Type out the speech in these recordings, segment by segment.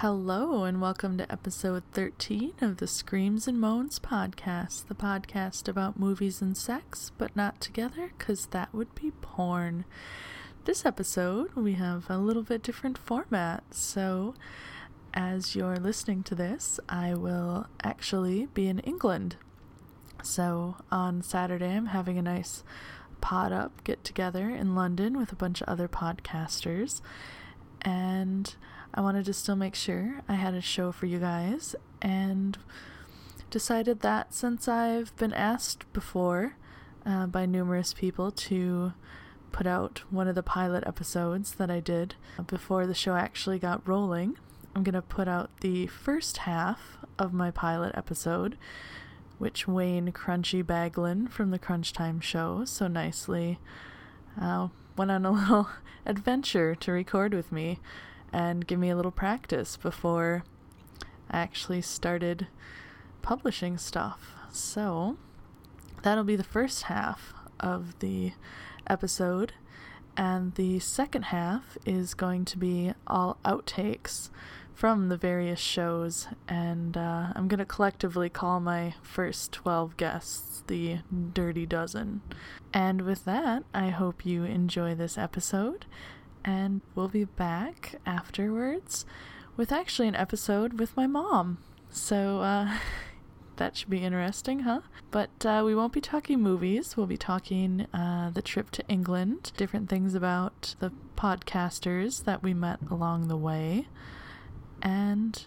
Hello, and welcome to episode 13 of the Screams and Moans podcast, the podcast about movies and sex, but not together, because that would be porn. This episode, we have a little bit different format, so as you're listening to this, I will actually be in England. So on Saturday, I'm having a nice pod up get together in London with a bunch of other podcasters, and I wanted to still make sure I had a show for you guys and decided that since I've been asked before uh, by numerous people to put out one of the pilot episodes that I did before the show actually got rolling, I'm going to put out the first half of my pilot episode, which Wayne Crunchy Baglin from the Crunch Time show so nicely uh, went on a little adventure to record with me and give me a little practice before I actually started publishing stuff. So that'll be the first half of the episode. And the second half is going to be all outtakes from the various shows. And uh, I'm going to collectively call my first 12 guests the Dirty Dozen. And with that, I hope you enjoy this episode and we'll be back afterwards with actually an episode with my mom. So, uh, that should be interesting, huh? But uh, we won't be talking movies. We'll be talking uh, the trip to England, different things about the podcasters that we met along the way. And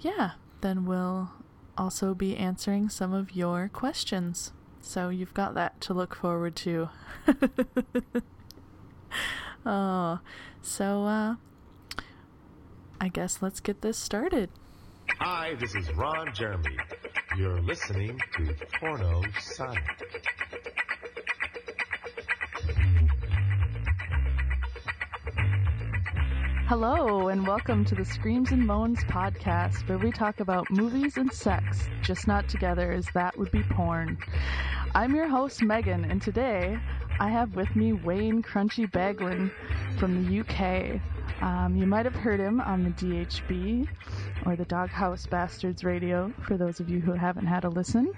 yeah, then we'll also be answering some of your questions. So you've got that to look forward to. Oh, so, uh, I guess let's get this started. Hi, this is Ron Jeremy. You're listening to Porno Sonic. Hello, and welcome to the Screams and Moans podcast, where we talk about movies and sex, just not together, as that would be porn. I'm your host, Megan, and today I have with me Wayne Crunchy Baglin from the UK. Um, you might have heard him on the DHB or the Doghouse Bastards radio, for those of you who haven't had a listen.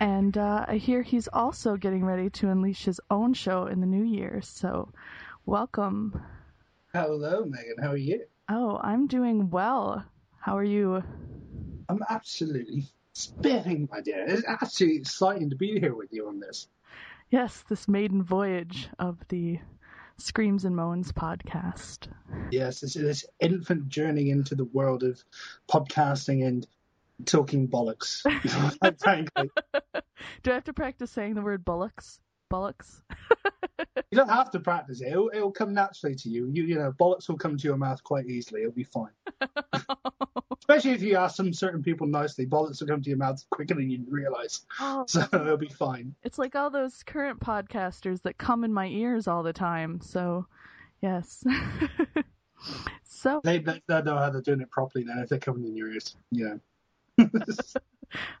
And uh, I hear he's also getting ready to unleash his own show in the new year. So, welcome. Hello, Megan. How are you? Oh, I'm doing well. How are you? I'm absolutely spitting, my dear. It's absolutely exciting to be here with you on this. Yes, this maiden voyage of the Screams and Moans podcast. Yes, this, this infant journey into the world of podcasting and talking bollocks. frankly. Do I have to practice saying the word bollocks? Bollocks? you don't have to practice it. It'll, it'll come naturally to you. you. You know, bollocks will come to your mouth quite easily. It'll be fine. Especially if you ask some certain people nicely, bollocks will come to your mouth quicker than you realize. Oh, so it'll be fine. It's like all those current podcasters that come in my ears all the time. So, yes. so they, they don't know how they're doing it properly then if they're coming in your ears. Yeah.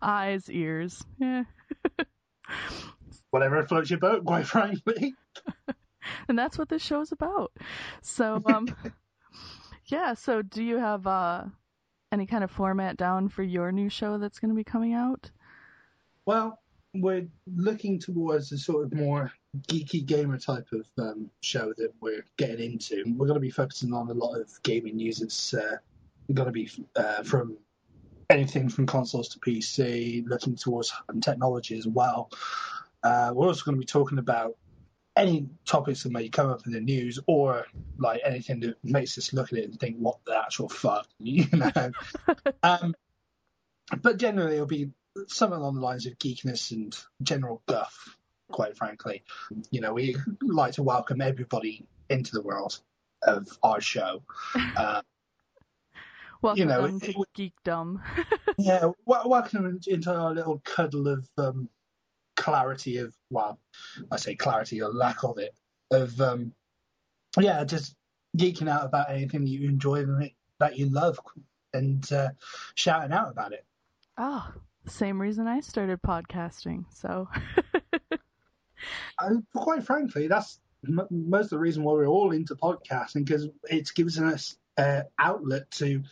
Eyes, ears. Yeah. Whatever floats your boat, quite frankly. and that's what this show's about. So, um, yeah. So, do you have uh, any kind of format down for your new show that's going to be coming out? Well, we're looking towards a sort of more geeky gamer type of um, show that we're getting into. We're going to be focusing on a lot of gaming news. It's uh, going to be uh, from anything from consoles to PC, looking towards technology as well. Uh, we're also going to be talking about any topics that may come up in the news or like anything that makes us look at it and think, what the actual fuck, you know? um, but generally, it'll be something along the lines of geekness and general guff, quite frankly. You know, we like to welcome everybody into the world of our show. Uh, welcome you know, to it, geekdom. yeah, welcome into our little cuddle of um, clarity of well, I say clarity or lack of it of um, yeah, just geeking out about anything that you enjoy and that you love, and uh, shouting out about it. Oh, same reason I started podcasting. So, and quite frankly, that's m- most of the reason why we're all into podcasting because it gives us uh, outlet to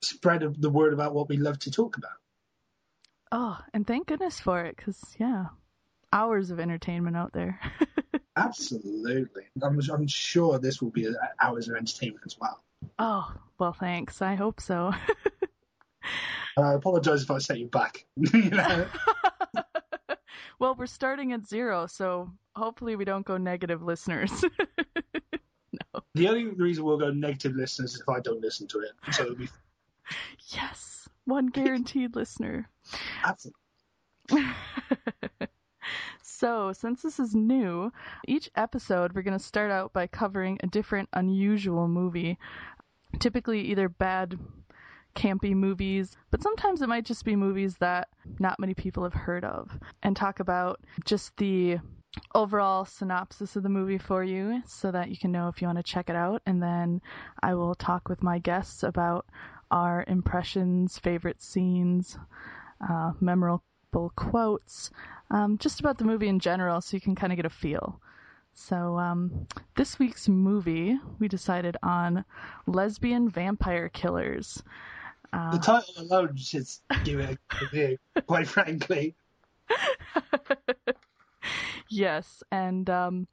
spread the word about what we love to talk about. Oh, and thank goodness for it, because yeah, hours of entertainment out there. Absolutely, I'm, I'm sure this will be uh, hours of entertainment as well. Oh well, thanks. I hope so. I apologize if I set you back. you well, we're starting at zero, so hopefully we don't go negative listeners. no. The only reason we'll go negative listeners is if I don't listen to it. So it'll be. Yes, one guaranteed listener. So, since this is new, each episode we're going to start out by covering a different unusual movie. Typically, either bad campy movies, but sometimes it might just be movies that not many people have heard of and talk about just the overall synopsis of the movie for you so that you can know if you want to check it out. And then I will talk with my guests about our impressions, favorite scenes, uh, memorable quotes, um, just about the movie in general so you can kind of get a feel. So, um, this week's movie, we decided on Lesbian Vampire Killers. Uh, the title alone should give it a review, quite frankly. yes, and um,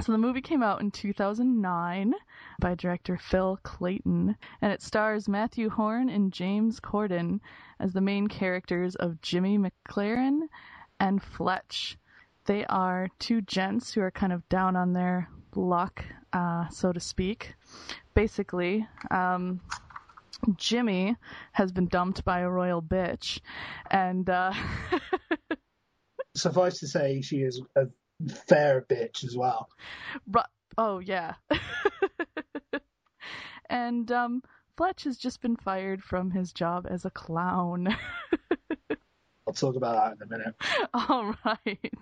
so the movie came out in 2009 by director Phil Claydon, and it stars Matthew Horne and James Corden as the main characters of Jimmy McLaren and Fletch. They are two gents who are kind of down on their luck, uh, so to speak. Basically, um, Jimmy has been dumped by a royal bitch, and uh, suffice to say, she is a fair bitch as well. oh yeah, and um, Fletch has just been fired from his job as a clown. I'll talk about that in a minute. All right.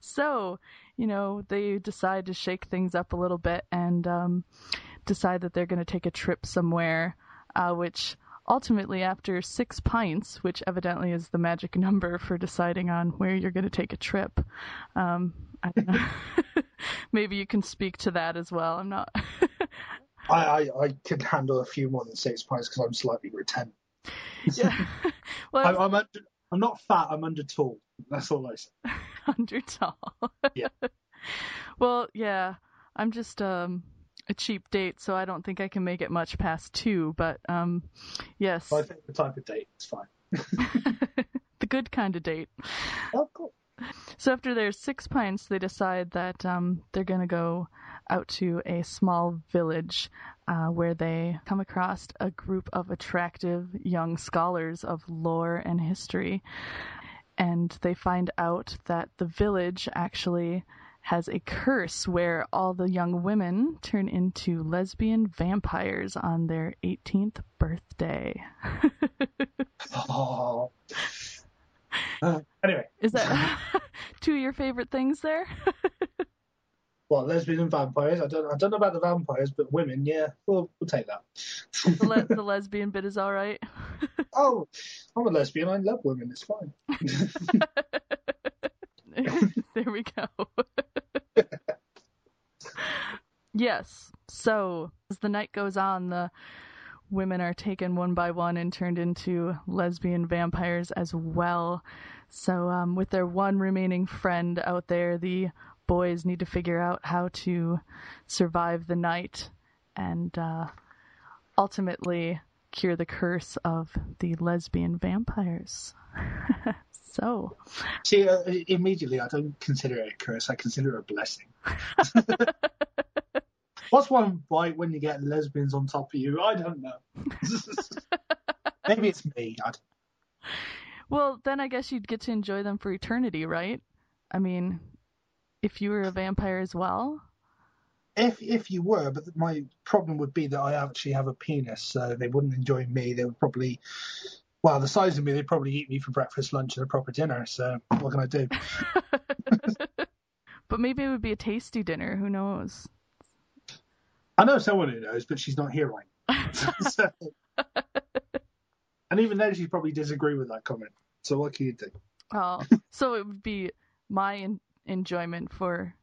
So, you know, they decide to shake things up a little bit and um, decide that they're going to take a trip somewhere uh, which ultimately, after six pints, which evidently is the magic number for deciding on where you're going to take a trip, um, I don't know. Maybe you can speak to that as well. I'm not. I, I, I can handle a few more than six pints because I'm slightly ten. yeah. Well, I'm, I'm, under, I'm not fat. I'm under tall. That's all I say. under tall. yeah. Well, yeah. I'm just um a cheap date, so I don't think I can make it much past two. But um, yes. Well, I think the type of date is fine. the good kind of date. Oh, cool. So after their six pints, they decide that um, they're gonna go out to a small village uh, where they come across a group of attractive young scholars of lore and history, and they find out that the village actually has a curse where all the young women turn into lesbian vampires on their 18th birthday. oh. Uh, anyway. Is that two of your favorite things there? well, lesbian and vampires. I don't. I don't know about the vampires, but women, yeah, we'll we'll take that. the, le- the lesbian bit is all right. oh, I'm a lesbian. I love women. It's fine. there we go. yes. So as the night goes on, the women are taken one by one and turned into lesbian vampires as well. So um, with their one remaining friend out there, the boys need to figure out how to survive the night and uh, ultimately cure the curse of the lesbian vampires. So, see, uh, immediately I don't consider it a curse. I consider it a blessing. What's one bite when you get lesbians on top of you? I don't know. Maybe it's me. Well, then I guess you'd get to enjoy them for eternity, right? I mean, if you were a vampire as well. If if you were, but my problem would be that I actually have a penis, so they wouldn't enjoy me. They would probably well, the size of me, they'd probably eat me for breakfast, lunch, and a proper dinner. So what can I do? but maybe it would be a tasty dinner. Who knows? I know someone who knows, but she's not here right now. so, and even then, she'd probably disagree with that comment. So what can you do? Oh, so it would be my in- enjoyment for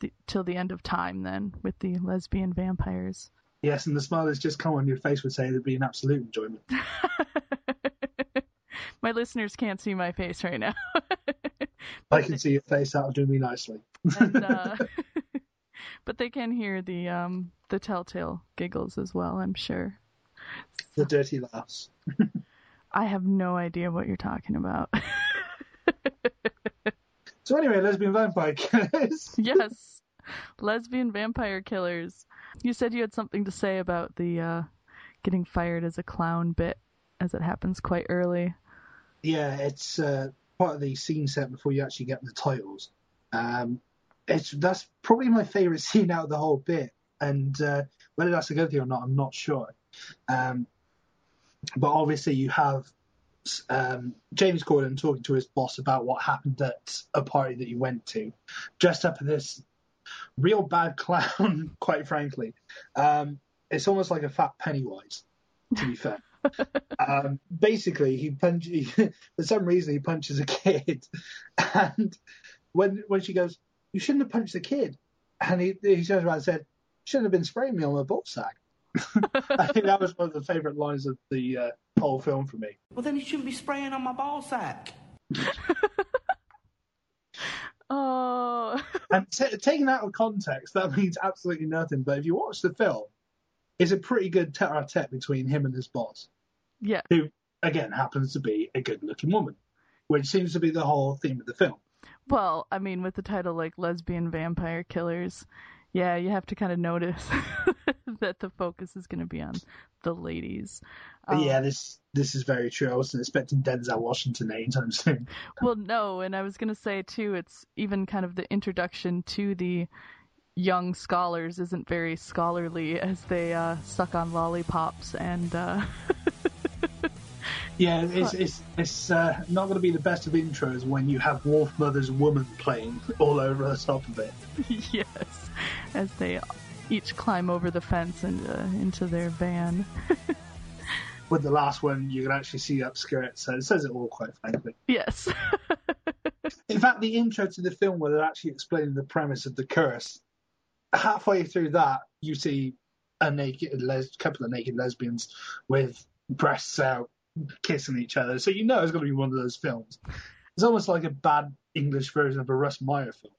the, till the end of time then with the lesbian vampires. Yes, and the smile that's just come on your face would say it'd be an absolute enjoyment. my listeners can't see my face right now. I can see your face. That'll do me nicely. and, uh, but they can hear the um the telltale giggles as well. I'm sure. the dirty laughs. I have no idea what you're talking about. So anyway, lesbian vampire killers. yes, lesbian vampire killers. You said you had something to say about the uh, getting fired as a clown bit, as it happens quite early. yeah, it's uh, part of the scene set before you actually get the titles. Um, it's that's probably my favourite scene out of the whole bit, and uh, whether that's a good thing or not, I'm not sure. Um, but obviously, you have um, James Corden talking to his boss about what happened at a party that he went to, dressed up as this real bad clown. Quite frankly, um, it's almost like a fat Pennywise. To be fair. um, basically, he punch he, for some reason he punches a kid, and when when she goes, "You shouldn't have punched the kid," and he he turns around and said, "Shouldn't have been spraying me on the ball sack." I think that was one of the favourite lines of the uh, whole film for me. Well, then he shouldn't be spraying on my ball sack. Oh, And t- taken out of context, that means absolutely nothing. But if you watch the film, it's a pretty good tete-a-tete between him and his boss, yeah. who again happens to be a good-looking woman, which seems to be the whole theme of the film. Well, I mean, with the title like lesbian vampire killers, yeah, you have to kind of notice that the focus is going to be on the ladies. Um, yeah, this this is very true. I wasn't expecting Denzel Washington anytime soon. Well, no, and I was going to say too, it's even kind of the introduction to the young scholars isn't very scholarly as they uh, suck on lollipops and uh, Yeah, it's it's it's uh, not going to be the best of intros when you have Wolfmother's woman playing all over the top of it. yes, as they each climb over the fence and uh, into their van. With the last one, you can actually see up skirt, so it says it all, quite frankly. Yes. In fact, the intro to the film, where they're actually explaining the premise of the curse, halfway through that, you see a naked les- couple of naked lesbians with breasts out, kissing each other. So you know it's going to be one of those films. It's almost like a bad English version of a Russ Meyer film.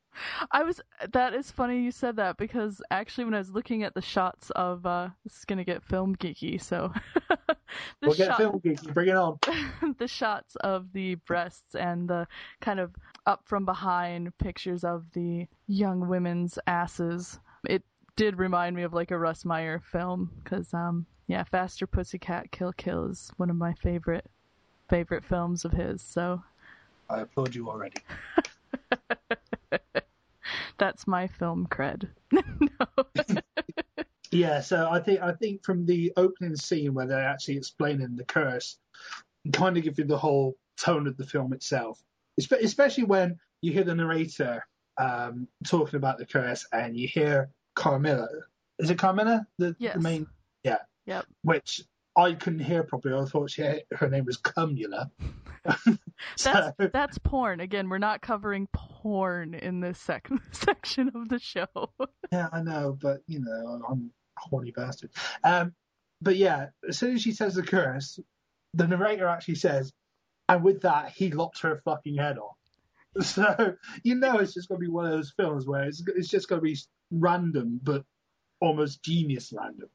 I was. That is funny you said that because actually, when I was looking at the shots of, uh, this is gonna get film geeky, so the We'll get shot- film geeky, bring it on. the shots of the breasts and the kind of up from behind pictures of the young women's asses. It did remind me of like a Russ Meyer film because, um, yeah, Faster Pussycat Kill Kill is one of my favorite favorite films of his. So I applaud you already. that's my film cred. Yeah, so I think I think from the opening scene where they're actually explaining the curse, kind of give you the whole tone of the film itself. Especially when you hear the narrator um, talking about the curse, and you hear Carmilla. Is it Carmilla? The, Yes. the main, yeah. Yep. Which I couldn't hear properly. I thought she her name was Cumula. That's that's porn. Again, we're not covering porn in this sec- section of the show. Yeah, I know, but you know, I'm a horny bastard. Um, but yeah, as soon as she says the curse, the narrator actually says, and with that, he lopped her fucking head off. So you know, it's just going to be one of those films where it's it's just going to be random, but almost genius random.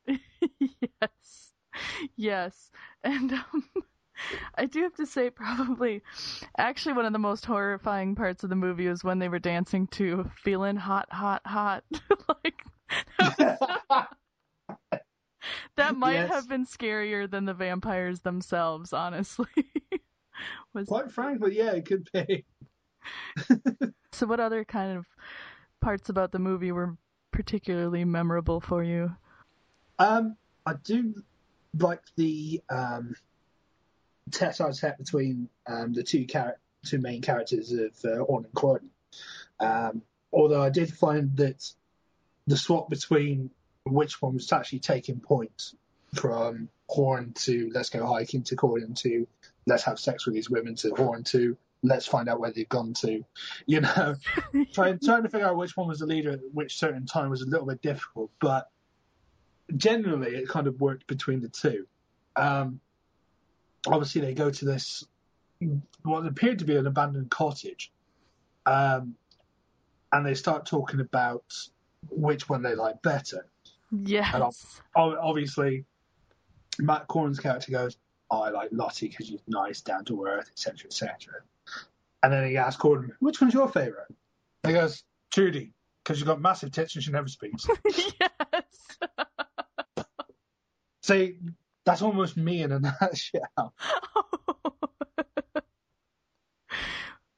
yes, yes, and um, I do have to say, probably, actually, one of the most horrifying parts of the movie was when they were dancing to "Feeling Hot, Hot, Hot." like that, was- that might Yes. have been scarier than the vampires themselves, honestly. was Quite frankly, yeah, it could be. so. What other kind of parts about the movie were particularly memorable for you? Um, I do like the um, tete-a-tete between um, the two char- two main characters of uh, Horne and Corden. Um, although I did find that the swap between which one was actually taking points from Horne to let's go hiking to Corden to let's have sex with these women to Horne to let's find out where they've gone to. You know, trying trying to figure out which one was the leader at which certain time was a little bit difficult, but generally it kind of worked between the two. Um, obviously, they go to this what appeared to be an abandoned cottage, um, and they start talking about which one they like better. Yes. O- Obviously, Matt Horne's character goes, oh, "I like Lottie because she's nice, down to earth, etc., etc." And then he asks Corden, "Which one's your favorite?" And he goes, "Trudy, because she's got massive tits and she never speaks." yes. See, that's almost me in a nutshell.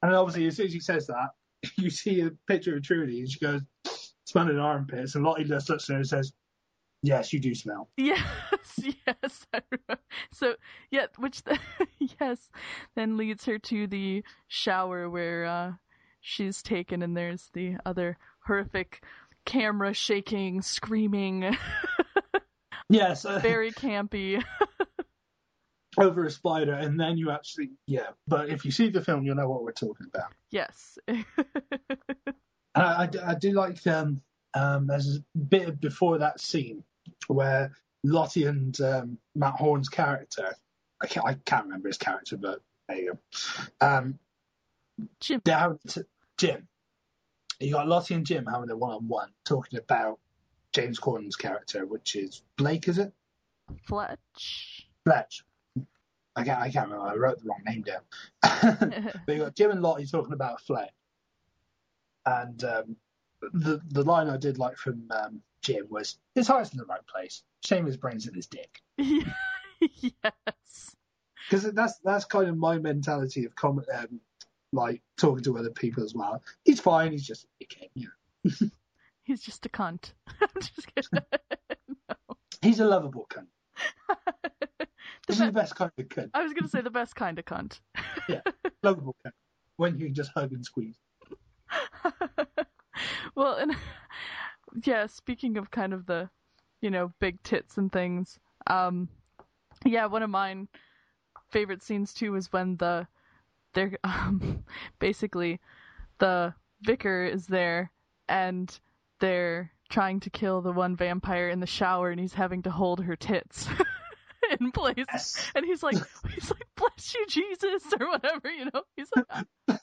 And obviously, as soon as he says that, you see a picture of Trudy, and she goes, smelling armpits, and Lottie just looks at her and says, Yes, you do smell. Yes, yes. So, yeah, which the, yes, then leads her to the shower where uh, she's taken, and there's the other horrific camera shaking, screaming, Yes, uh, very campy. over a spider, and then you actually, yeah. But if you see the film, you'll know what we're talking about. Yes. I, I do- I do like um, um, there's a bit before that scene where Lottie and um, Matt Horne's character, I can't, I can't remember his character, but there you go. Um, Jim. they're having to, Jim. You got Lottie and Jim having a one-on-one talking about James Corden's character, which is Blake, is it? Fletch. Fletch. I can't, I can't remember. I wrote the wrong name down. but you got Jim and Lottie talking about Fletch. And um, the the line I did like from um, Jim was, "His heart's in the right place. Shame his brain's in his dick." yes. Because that's that's kind of my mentality of com- um, like talking to other people as well. He's fine. He's just a dickhead. You know. He's just a cunt. I'm just kidding. He's a lovable cunt. This is the best kind of cunt. I was gonna say the best kind of cunt. Yeah, lovable cunt. When you just hug and squeeze. well, and yeah, speaking of kind of the, you know, big tits and things, um, yeah, one of mine favorite scenes too was when the, they're, um, basically, the vicar is there and they're trying to kill the one vampire in the shower and he's having to hold her tits in place. Yes. And he's like, he's like, bless you, Jesus, or whatever, you know? He's like, ah.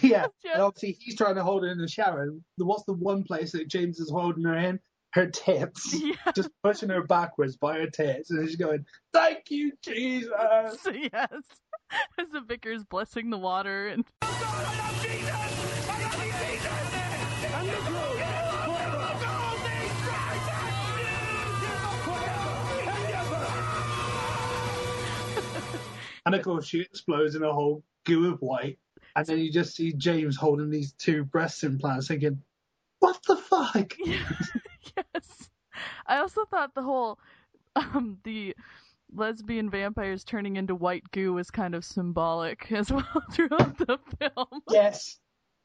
yeah. Yeah. And obviously he's trying to hold her in the shower. What's the one place that James is holding her in? Her tits. yeah. Just pushing her backwards by her tits. And she's going, Thank you, Jesus. Yes. As the vicar's blessing the water and And of course, she explodes in a whole goo of white. And then you just see James holding these two breast implants, thinking, "What the fuck?" yes. I also thought the whole um the lesbian vampires turning into white goo was kind of symbolic as well throughout the film. Yes,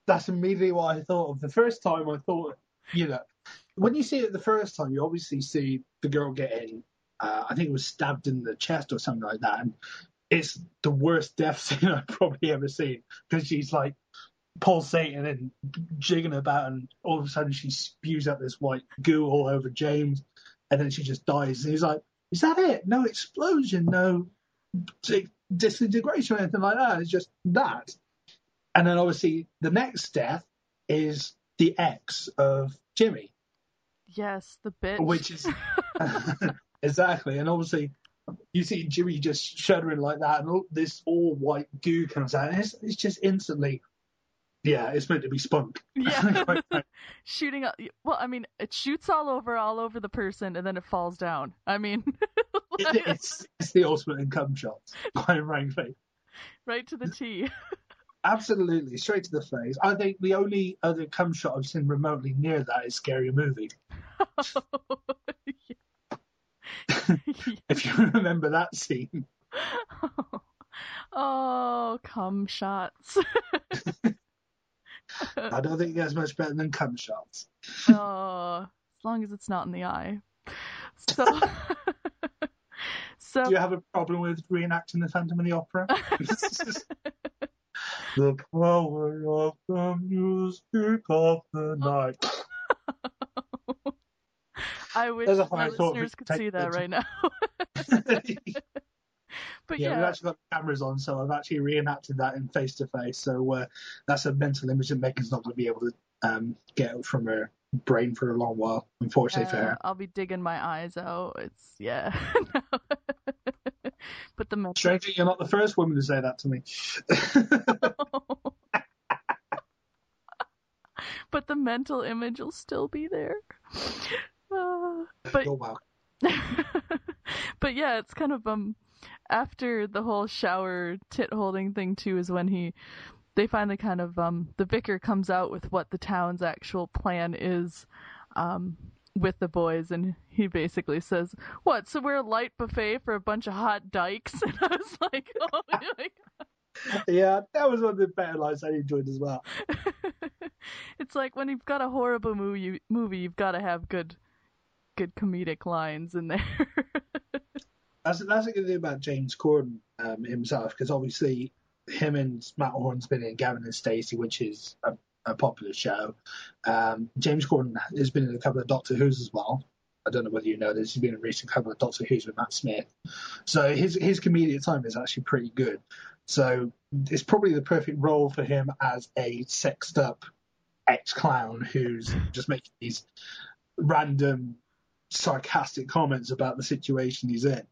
that's immediately what I thought of. The first time I thought, you know, when you see it the first time, you obviously see the girl getting, uh, I think it was stabbed in the chest or something like that, and it's the worst death scene I've probably ever seen because she's like pulsating and jigging about, and all of a sudden she spews out this white goo all over James, and then she just dies. And he's like, "Is that it? No explosion, no disintegration or anything like that. It's just that." And then obviously the next death is the ex of Jimmy, Yes, the bitch. which is exactly. And obviously you see Jimmy just shuddering like that, and all, this all white goo comes out. And it's, it's just instantly, yeah, it's meant to be spunk. yeah. Shooting up well, I mean, it shoots all over all over the person and then it falls down. I mean It- it's, it's the ultimate in cum shots, frankly. right to the T. Absolutely, straight to the face. I think the only other cum shot I've seen remotely near that is Scary Movie. Oh, If you remember that scene. oh, cum shots. I don't think it gets much better than cum shots. oh, as long as it's not in the eye. So, so Do you have a problem with reenacting the Phantom of the Opera? the power of the music of the night. I wish There's a my listeners could see that right now. but yeah, yeah, we've actually got cameras on, so I've actually reenacted that in face to face. So uh, that's a mental image that Megan's not going to be able to um, get out from her brain for a long while, unfortunately for uh, her. I'll be digging my eyes out. It's yeah. but the mental Strangely, you're not the first woman to say that to me. but the mental image will still be there. But oh wow. but yeah, it's kind of um after the whole shower tit holding thing too is when he they finally kind of um the vicar comes out with what the town's actual plan is um with the boys and he basically says, What, so we're a light buffet for a bunch of hot dykes? And I was like, Oh my god. Yeah, that was one of the better lines I enjoyed as well. it's like when you've got a horrible movie, movie you've got to have good, good comedic lines in there. That's that's a good thing about James Corden um, himself, because obviously him and Matt Hornsby and Gavin and Stacey, which is a, a popular show. Um, James Corden has been in a couple of Doctor Who's as well. I don't know whether you know this. He's been in a recent couple of Doctor Who's with Matt Smith. So his his comedic time is actually pretty good. So it's probably the perfect role for him as a sexed up ex clown who's just making these random sarcastic comments about the situation he's in.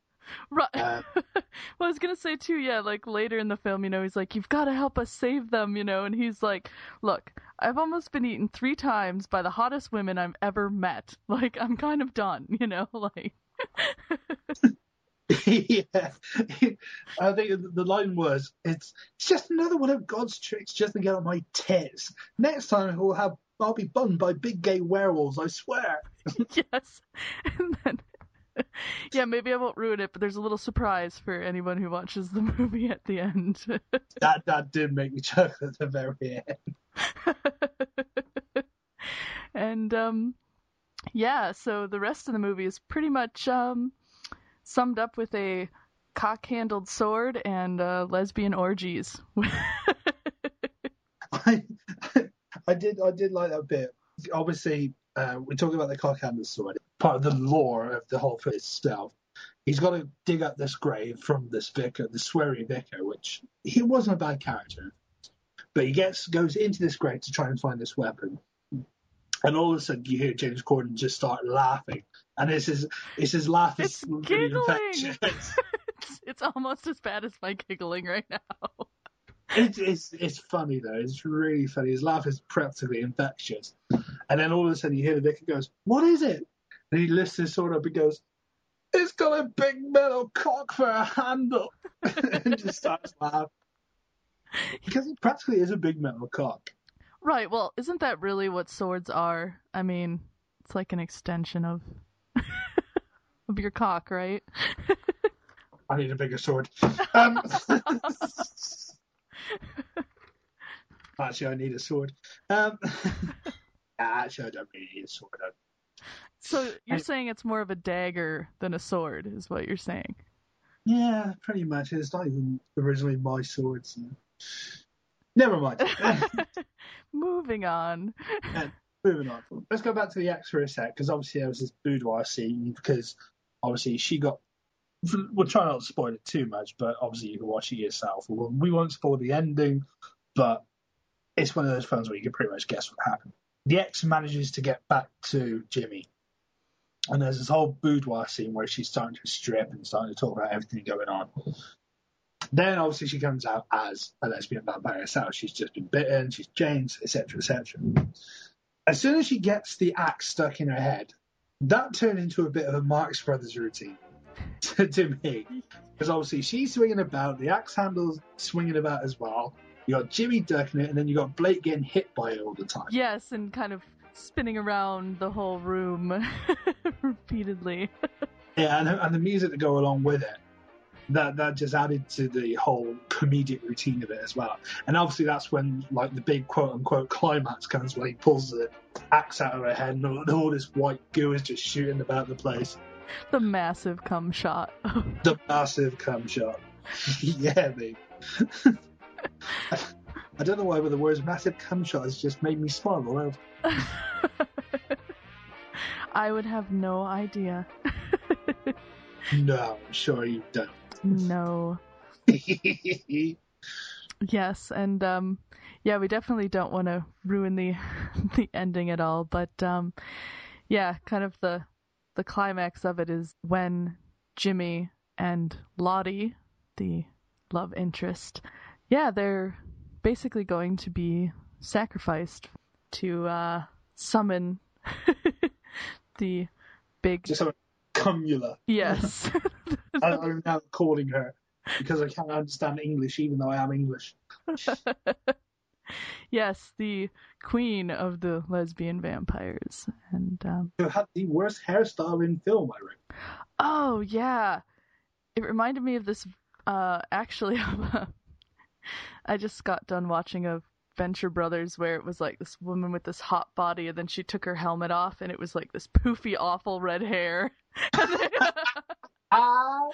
right. Uh, well, I was gonna say too, yeah, like later in the film, you know, he's like, "You've got to help us save them," you know, and he's like, "Look, I've almost been eaten three times by the hottest women I've ever met. Like, I'm kind of done, you know, like." yeah, I think the line was, "It's it's just another one of God's tricks just to get on my tits. Next time we'll have I'll be burned by big gay werewolves. I swear." yes. And then, yeah, maybe I won't ruin it, but there's a little surprise for anyone who watches the movie at the end. That that did make me chuckle at the very end. and um, yeah, so the rest of the movie is pretty much um, summed up with a cock-handled sword and uh, lesbian orgies. I, I did I did like that bit. Obviously, uh, we're talking about the cockhanded sword. Part of the lore of the whole thing itself. He's got to dig up this grave from this vicar, the sweary vicar, which he wasn't a bad character, but he gets goes into this grave to try and find this weapon. And all of a sudden, you hear James Corden just start laughing, and it's his it's his laugh is It's really giggling. infectious. it's, it's almost as bad as my giggling right now. It's, it's it's funny though. It's really funny. His laugh is practically infectious. And then all of a sudden you hear the vicar goes, "What is it?" And he lifts his sword up and goes, "It's got a big metal cock for a handle," and just starts laughing because it practically is a big metal cock. Right. Well, isn't that really what swords are? I mean, it's like an extension of of your cock, right? I need a bigger sword. Um, actually, I need a sword. Um, actually, I don't really need a sword. I So you're I- saying it's more of a dagger than a sword, is what you're saying? Yeah, pretty much. It's not even originally my sword. So. Never mind. Moving on. Moving on. Let's go back to the X for a sec, because obviously there was this boudoir scene, because obviously she got. We'll try not to spoil it too much, but obviously you can watch it yourself. We we won't spoil the ending, but it's one of those films where you can pretty much guess what happened. The X manages to get back to Jimmy, and there's this whole boudoir scene where she's starting to strip and starting to talk about everything going on. Then obviously she comes out as a lesbian vampire herself. She's just been bitten, she's changed, etc., etc. As soon as she gets the axe stuck in her head, that turned into a bit of a Marx Brothers routine to, to me. Because obviously she's swinging about, the axe handle's swinging about as well. You got Jimmy ducking it, and then you got Blake getting hit by it all the time. Yes, and kind of spinning around the whole room repeatedly. Yeah, and, and the music to go along with it. That that just added to the whole comedic routine of it as well. And obviously that's when like the big quote unquote climax comes when he pulls the axe out of her head and all, all this white goo is just shooting about the place. the massive cum shot. The massive cum shot. yeah, mate. I don't know why, but the words massive cum shot has just made me smile all over. I would have no idea. No, I'm sure you don't. no. Yes, and um yeah, we definitely don't want to ruin the the ending at all, but um yeah, kind of the the climax of it is when Jimmy and Lottie, the love interest, yeah, they're basically going to be sacrificed to uh summon the big Just a cumula. yes. I- I'm now calling her because I can't understand English, even though I am English. yes, the queen of the lesbian vampires. And um Who had the worst hairstyle in film, I reckon. Oh yeah, it reminded me of this. Uh, actually, I just got done watching a Venture Brothers where it was like this woman with this hot body, and then she took her helmet off, and it was like this poofy, awful red hair. and they, Ah,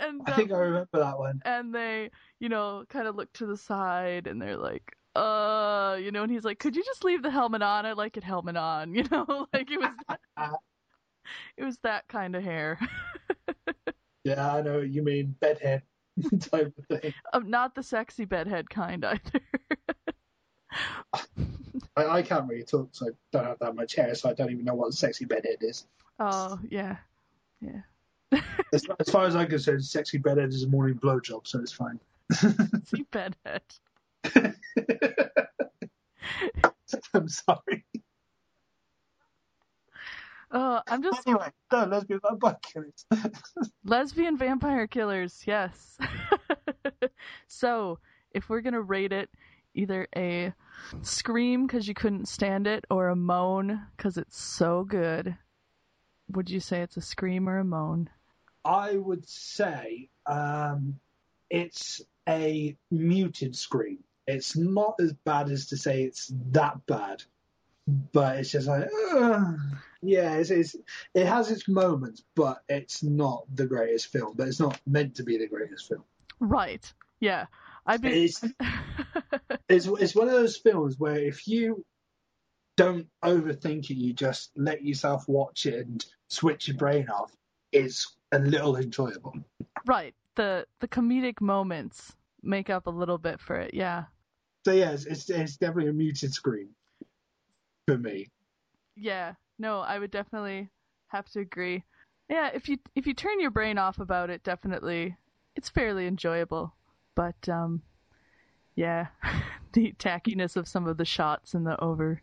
and, I think I um, remember that one. and they, you know, kind of look to the side, and they're like. Uh, you know, and he's like, "Could you just leave the helmet on? I like it helmet on." You know, like it was, it was that kind of hair. Yeah, I know what you mean. Bedhead type of thing. Um, not the sexy bedhead kind either. I, I can't really talk, so I don't have that much hair, so I don't even know what a sexy bedhead is. oh yeah, yeah. As, as far as I'm concerned, sexy bedhead is a morning blowjob, so it's fine. See bedhead. I'm sorry. Oh, I'm just Anyway, no, lesbian vampire killers. lesbian vampire killers. Yes. so if we're gonna rate it, either a scream because you couldn't stand it, or a moan because it's so good. Would you say it's a scream or a moan? I would say um, it's a muted scream. It's not as bad as to say it's that bad, but it's just like, "Ugh." Yeah, it's, it's it has its moments, but it's not the greatest film. But it's not meant to be the greatest film. Right. Yeah. Be. It's it's it's one of those films where if you don't overthink it, you just let yourself watch it and switch your brain off. It's a little enjoyable. right. The the comedic moments make up a little bit for it. Yeah. So yeah, it's, it's, it's definitely a muted screen for me. Yeah, no, I would definitely have to agree. Yeah, if you if you turn your brain off about it, definitely it's fairly enjoyable. But um yeah, the tackiness of some of the shots and the over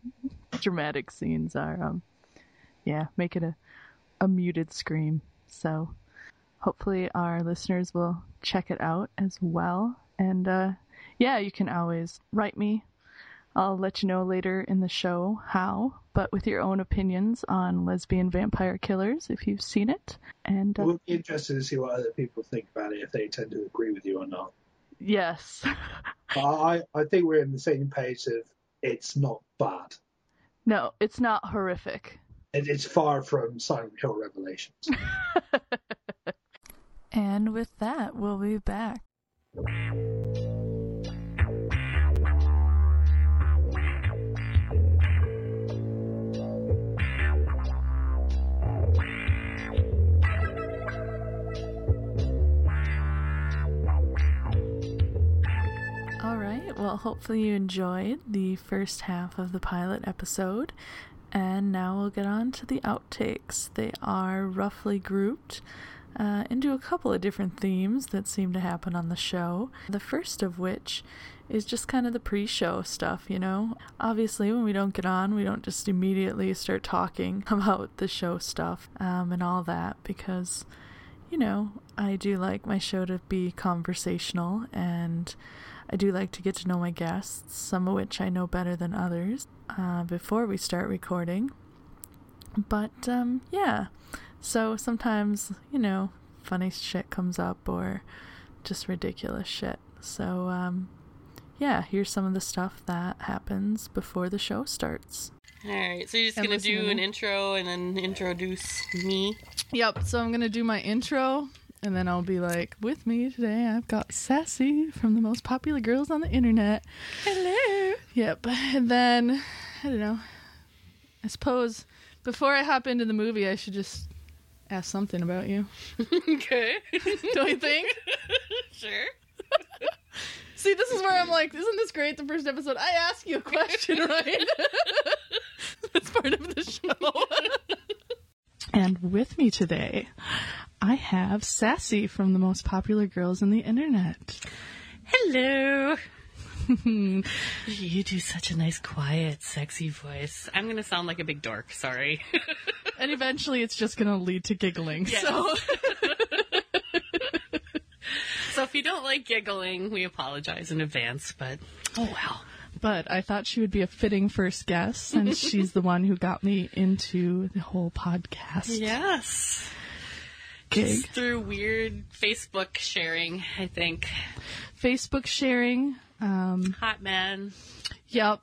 dramatic scenes are um yeah, make it a a muted scream. So hopefully our listeners will check it out as well. And uh yeah, you can always write me I'll let you know later in the show how, but with your own opinions on lesbian vampire killers if you've seen it. And uh, We'll be interested to see what other people think about it, if they tend to agree with you or not. yes, I, I think we're in the same page of it's not bad. no, it's not horrific. It, it's far from Silent Hill Revelations. And with that, we'll be back. Well, hopefully you enjoyed the first half of the pilot episode. And now we'll get on to the outtakes. They are roughly grouped uh, into a couple of different themes that seem to happen on the show. The first of which is just kind of the pre show stuff, you know? Obviously, when we don't get on, we don't just immediately start talking about the show stuff um, and all that because, you know, I do like my show to be conversational and I do like to get to know my guests, some of which I know better than others, uh, before we start recording. But um, yeah, so sometimes, you know, funny shit comes up or just ridiculous shit. So um, yeah, here's some of the stuff that happens before the show starts. All right, so you're just And gonna do an intro and then introduce me. Yep, so I'm going to do my intro and then I'll be like, with me today, I've got Sassy from the most popular girls on the internet. Hello. Yep, and then, I don't know, I suppose Before I hop into the movie, I should just ask something about you. okay. Don't you think? sure. See, this is where I'm like, isn't this great? The first episode, I ask you a question, right? That's part of the show. and with me today, I have Sassy from the most popular girls in the internet. Hello. you do such a nice, quiet, sexy voice. I'm gonna sound like a big dork. Sorry. And eventually, it's just going to lead to giggling. Yes. So, so if you don't like giggling, we apologize in advance. But oh well. but I thought she would be a fitting first guest since she's the one who got me into the whole podcast. Yes. Gig. Through weird Facebook sharing, I think. Facebook sharing. Um, Hot man. yep.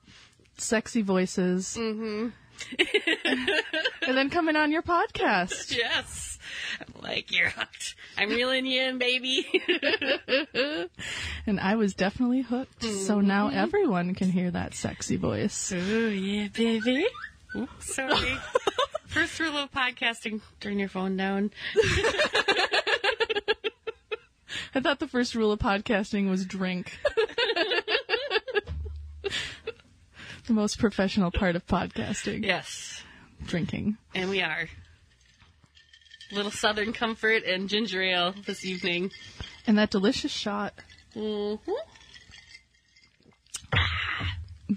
Sexy voices. Mm-hmm. and then coming on your podcast. Yes. I'm like, you're hooked. I'm reeling you in, baby. And I was definitely hooked. So Mm-hmm. now everyone can hear that sexy voice. oh, yeah, baby. Ooh, sorry. First rule of podcasting, turn your phone down. I thought the first rule of podcasting was drink. the most professional part of podcasting. Yes. Drinking. And we are. Little Southern Comfort and ginger ale this evening. And that delicious shot. Mm-hmm.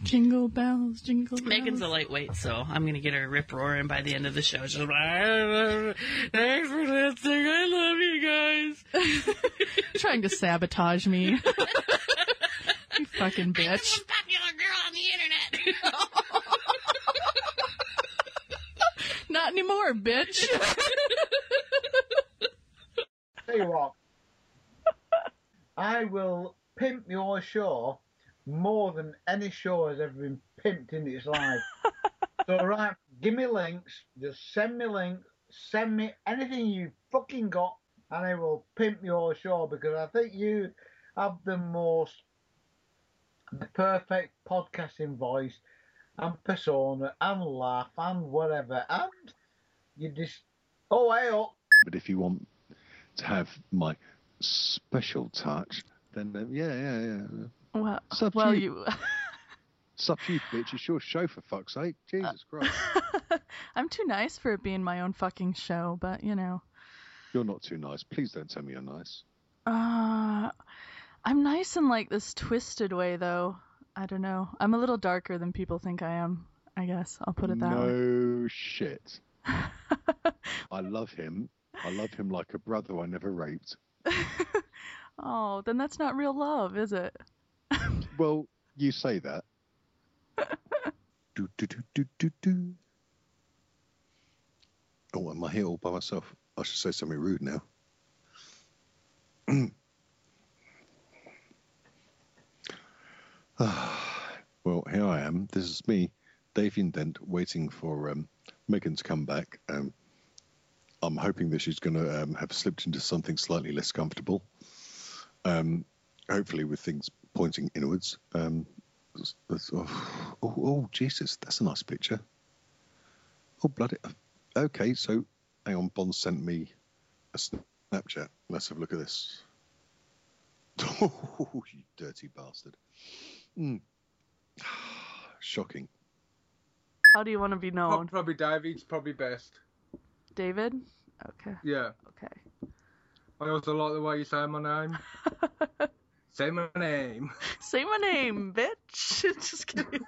Jingle bells, jingle bells. Megan's a lightweight, so I'm gonna get her rip roaring by the end of the show. She's like, thanks for listening. I love you guys. trying to sabotage me. you fucking bitch. popular girl on the internet. Not anymore, bitch. Tell you what, I will pimp your show more than any show has ever been pimped in its life. so, right, give me links, just send me links, send me anything you fucking got, and I will pimp your show because I think you have the most the perfect podcasting voice and persona and laugh and whatever, and you just oh hey up. But if you want to have my special touch, then um, yeah, yeah, yeah. Well, to well, you. you. It's you, bitch. It's your show for fuck's sake. Jesus Christ. I'm too nice for it being my own fucking show, but you know. You're not too nice. Please don't tell me you're nice. Uh, I'm nice in like this twisted way, though. I don't know. I'm a little darker than people think I am. I guess I'll put it that way. no shit. I love him. I love him like a brother I never raped. Oh, then that's not real love, is it? Well, you say that. do, do, do, do, do, do. Oh, am I here all by myself? I should say something rude now. well, here I am. This is me, Davian Dent, waiting for um, Megan to come back. Um, I'm hoping that she's going to um, have slipped into something slightly less comfortable. Um, hopefully, with things pointing inwards. Um, that's- that's- oh, oh, oh, Jesus, that's a nice picture. Oh, bloody. Okay, so hang on. Bond sent me a Snapchat. Let's have a look at this. Oh, you dirty bastard. Mm. Shocking. How do you want to be known? Probably David's probably best. David? Okay. Yeah. Okay. I also like the way you say my name. say my name. Say my name, bitch. Just kidding.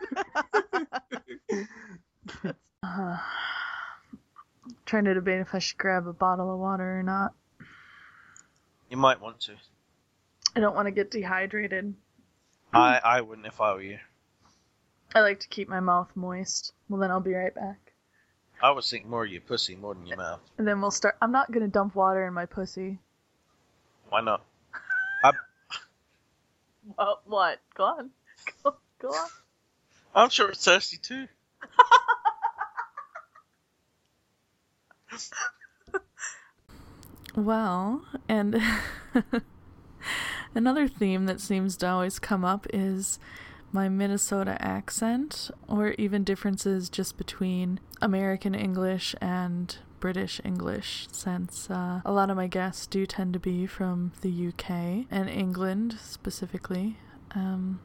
uh, trying to debate if I should grab a bottle of water or not. You might want to. I don't want to get dehydrated. I, I wouldn't if I were you. I like to keep my mouth moist. Well, then I'll be right back. I would think more of your pussy more than your mouth. And then we'll start. I'm not gonna dump water in my pussy. Why not? Well, what? Go on. Go, go on. I'm sure it's thirsty too. Well, and another theme that seems to always come up is my Minnesota accent or even differences just between American English and British English, since uh, a lot of my guests do tend to be from the UK and England specifically. Um,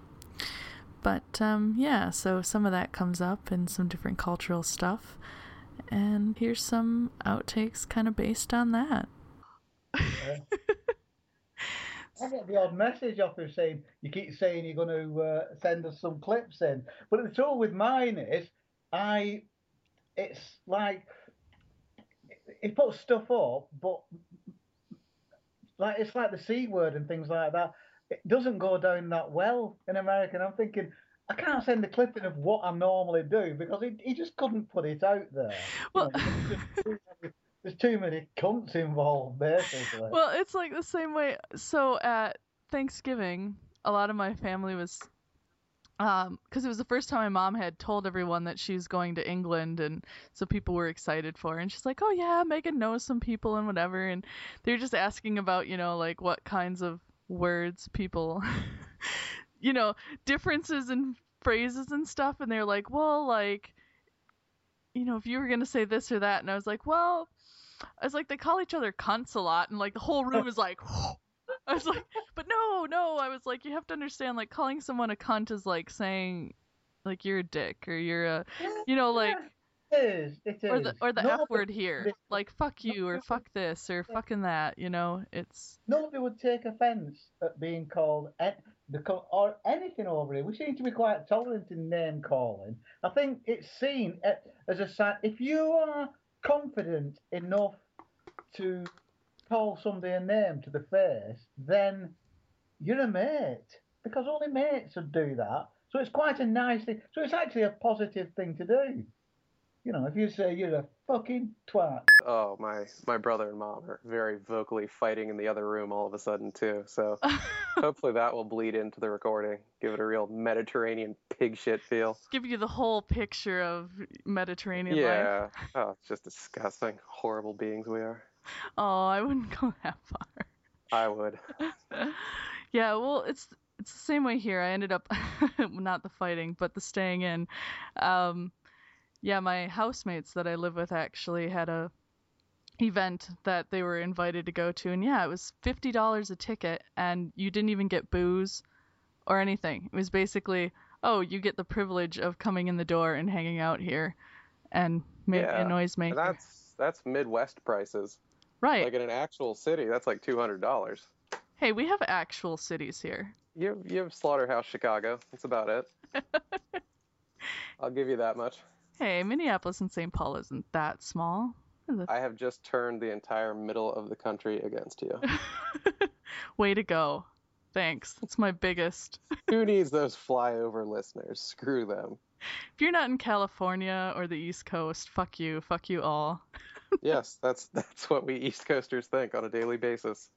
but um, yeah, so some of that comes up in some different cultural stuff. And here's some outtakes kind of based on that. I get the odd message off him saying, you keep saying you're going to uh, send us some clips in. But the trouble with mine is, I, it's like, he puts stuff up, but like it's like the C word and things like that. It doesn't go down that well in America. And I'm thinking, I can't send a clipping of what I normally do because he, he just couldn't put it out there. Well, You know, there's, just too many, there's too many cunts involved, basically. well, it's like the same way. So at Thanksgiving, a lot of my family was, um, because it was the first time my mom had told everyone that she was going to England, and so people were excited for her. And she's like, "Oh yeah, Megan knows some people and whatever," and they were just asking about, you know, like what kinds of words people, you know, differences in phrases and stuff, and they're like, "Well, like." You know, if you were gonna say this or that, and I was like, well, I was like, they call each other cunts a lot, and like the whole room is like, I was like, but no, no, I was like, you have to understand, like calling someone a cunt is like saying, like you're a dick or you're a, you know, like, It is. It is. or the or the No, f word here, like fuck you or fuck this or fucking that, you know, it's Nobody would take offence at being called en- the co- or anything over here. We seem to be quite tolerant in name calling. I think it's seen eh, as a sign. If you are confident enough to call somebody a name to the face, then you're a mate because only mates would do that. So it's quite a nice thing. So it's actually a positive thing to do. You know, if you say you're a fucking twat, Oh, my my brother and mom are very vocally fighting in the other room all of a sudden too. So hopefully that will bleed into the recording, give it a real Mediterranean pig shit feel. give you the whole picture of Mediterranean life. Yeah. Oh, it's just disgusting, horrible beings we are. Oh, I wouldn't go that far. I would. yeah, well, it's it's the same way here. I ended up not the fighting, but the staying in. Um, yeah, my housemates that I live with actually had a event that they were invited to go to, and yeah, it was fifty dollars a ticket, and you didn't even get booze or anything. It was basically, oh, you get the privilege of coming in the door and hanging out here, and maybe yeah. a noise maker. That's that's Midwest prices. Right. Like in an actual city, that's like two hundred dollars. hey, we have actual cities here. You you have Slaughterhouse Chicago. That's about it. I'll give you that much. Hey, Minneapolis and St. Paul isn't that small. is? I have just turned the entire middle of the country against you. Way to go. Thanks. That's my biggest. Who needs those flyover listeners? Screw them. If you're not in California or the East Coast, fuck you. Fuck you all. Yes, that's that's what we East Coasters think on a daily basis.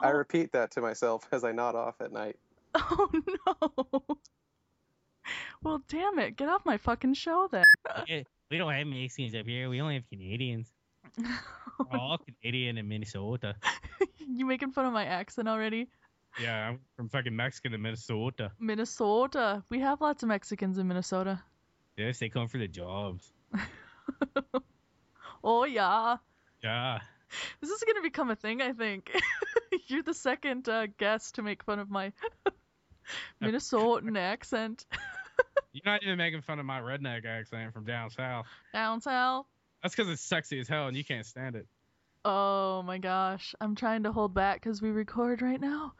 I oh. repeat that to myself as I nod off at night. Oh no. Well, damn it. Get off my fucking show then. We don't have Mexicans up here. We only have Canadians. We're all Canadian in Minnesota. you making fun of my accent already? Yeah, I'm from fucking Mexican to Minnesota. Minnesota. We have lots of Mexicans in Minnesota. Yes, they come for the jobs. Oh, yeah. Yeah. This is going to become a thing, I think. You're the second uh, guest to make fun of my Minnesotan accent. You're not even making fun of my redneck accent from down south. Down south. That's because it's sexy as hell and you can't stand it. Oh my gosh. I'm trying to hold back because we record right now.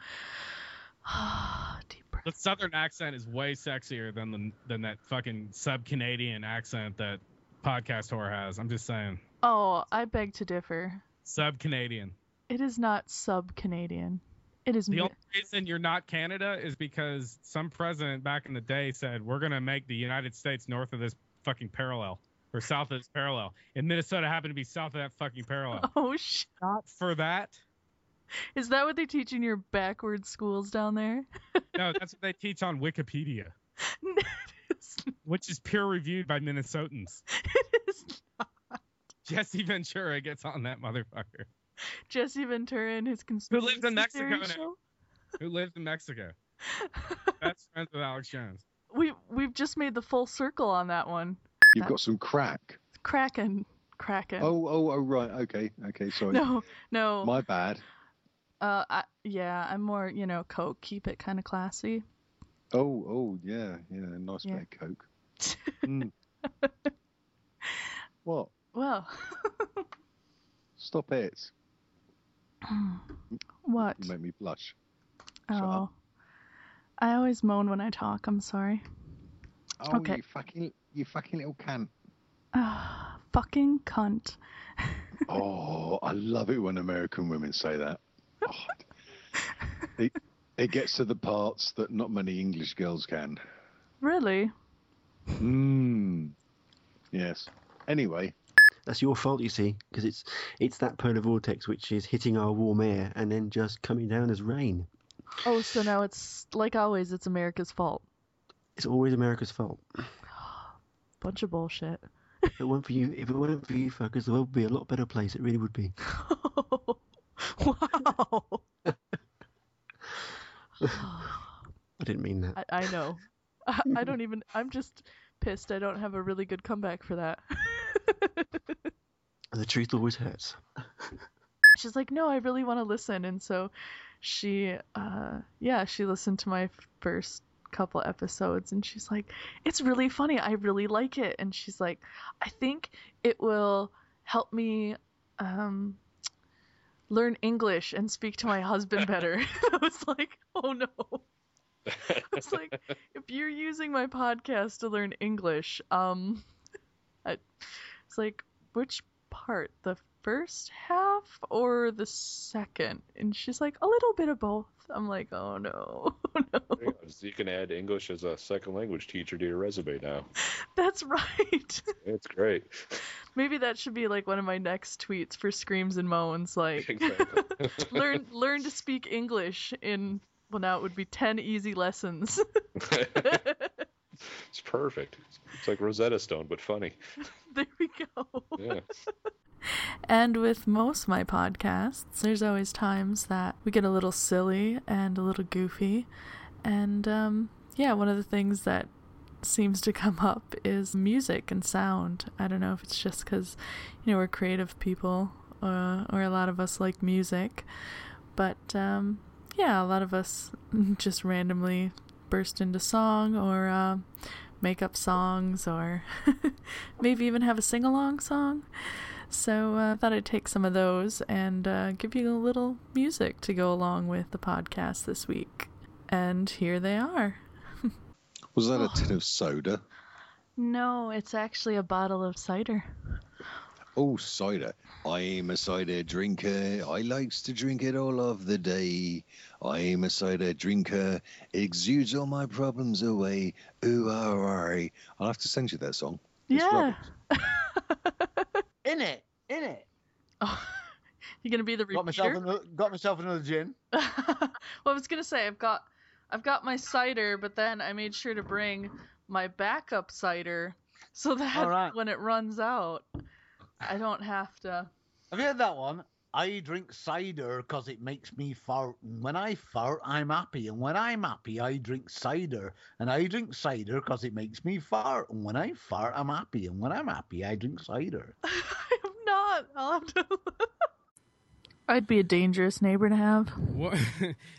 Deep breath. The southern accent is way sexier than the, than that fucking sub Canadian accent that podcast whore has. I'm just saying. Oh, I beg to differ. Sub Canadian. It is not sub Canadian. It is. The mi- only reason you're not Canada is because some president back in the day said we're gonna make the United States north of this fucking parallel or south of this parallel, and Minnesota happened to be south of that fucking parallel. Oh shit. Not for that. Is that what they teach in your backward schools down there? No, that's what they teach on Wikipedia, which is peer reviewed by Minnesotans. It is Jesse Ventura gets on that motherfucker. Jesse Ventura and his conspiracy Who lives in Mexico now. Who lives in Mexico? Best friends with Alex Jones. we we've just made the full circle on that one. You've That- got some crack. Kraken, Kraken. Oh, oh, oh, right. Okay, okay. Sorry. no, no. My bad. Uh, I, yeah, I'm more, you know, Coke. Keep it kind of classy. Oh, oh, yeah, yeah. Nice Yeah. bit of coke. Mm. what? Well, Stop it. what? You make me blush. Shut Oh, up. I always moan when I talk. I'm sorry. Oh, Okay. you fucking, you fucking little cunt. Ah, fucking cunt. Oh, I love it when American women say that. Oh, it, it gets to the parts that not many English girls can. Really? Mmm. Yes. Anyway, That's your fault, you see, because it's it's that polar vortex which is hitting our warm air and then just coming down as rain. Oh, so now it's like always. It's America's fault. It's always America's fault. Bunch of bullshit. If it weren't for you, if it weren't for you fuckers, the world would be a lot better place. It really would be. wow. I didn't mean that. I, I know. I, I don't even. I'm just pissed. I don't have a really good comeback for that. The truth always hurts. She's like, no, I really want to listen, and so she, uh, yeah, she listened to my first couple episodes, and she's like, it's really funny. I really like it, and she's like, I think it will help me, um, learn English and speak to my husband better. I was like, oh no. I was like, if you're using my podcast to learn English, um, I, it's like, which part? The first half or the second? And she's like, a little bit of both. I'm like, oh no, no. You can add English as a second language teacher to your resume now. that's right. It's great. Maybe that should be like one of my next tweets for screams and moans. Like, Exactly. learn learn to speak English in well now it would be ten easy lessons. It's perfect. It's like Rosetta Stone, but funny. there we go. Yeah. And with most of my podcasts, there's always times that we get a little silly and a little goofy. And um, yeah, one of the things that seems to come up is music and sound. I don't know if it's just because, you know, we're creative people uh, or a lot of us like music. But um, yeah, a lot of us just randomly burst into song or uh, make up songs or maybe even have a sing along song. So uh, I thought I'd take some of those and uh, give you a little music to go along with the podcast this week. And here they are. was that a tin of soda? No, it's actually a bottle of cider. Oh, cider. I'm a cider drinker. I likes to drink it all of the day. I'm a cider drinker. Exudes all my problems away. Ooh, ah. I'll have to send you that song. It's yeah. In it, in it. you're gonna be the Got myself, repeater? another, got myself another gin. well, I was gonna say I've got I've got my cider, but then I made sure to bring my backup cider so that All right. when it runs out, I don't have to. Have you heard that one? I drink cider because it makes me fart. And when I fart, I'm happy. And when I'm happy, I drink cider. And I drink cider because it makes me fart. And when I fart, I'm happy. And when I'm happy, I drink cider. I'm not. I'll have to. I'd be a dangerous neighbor to have. What?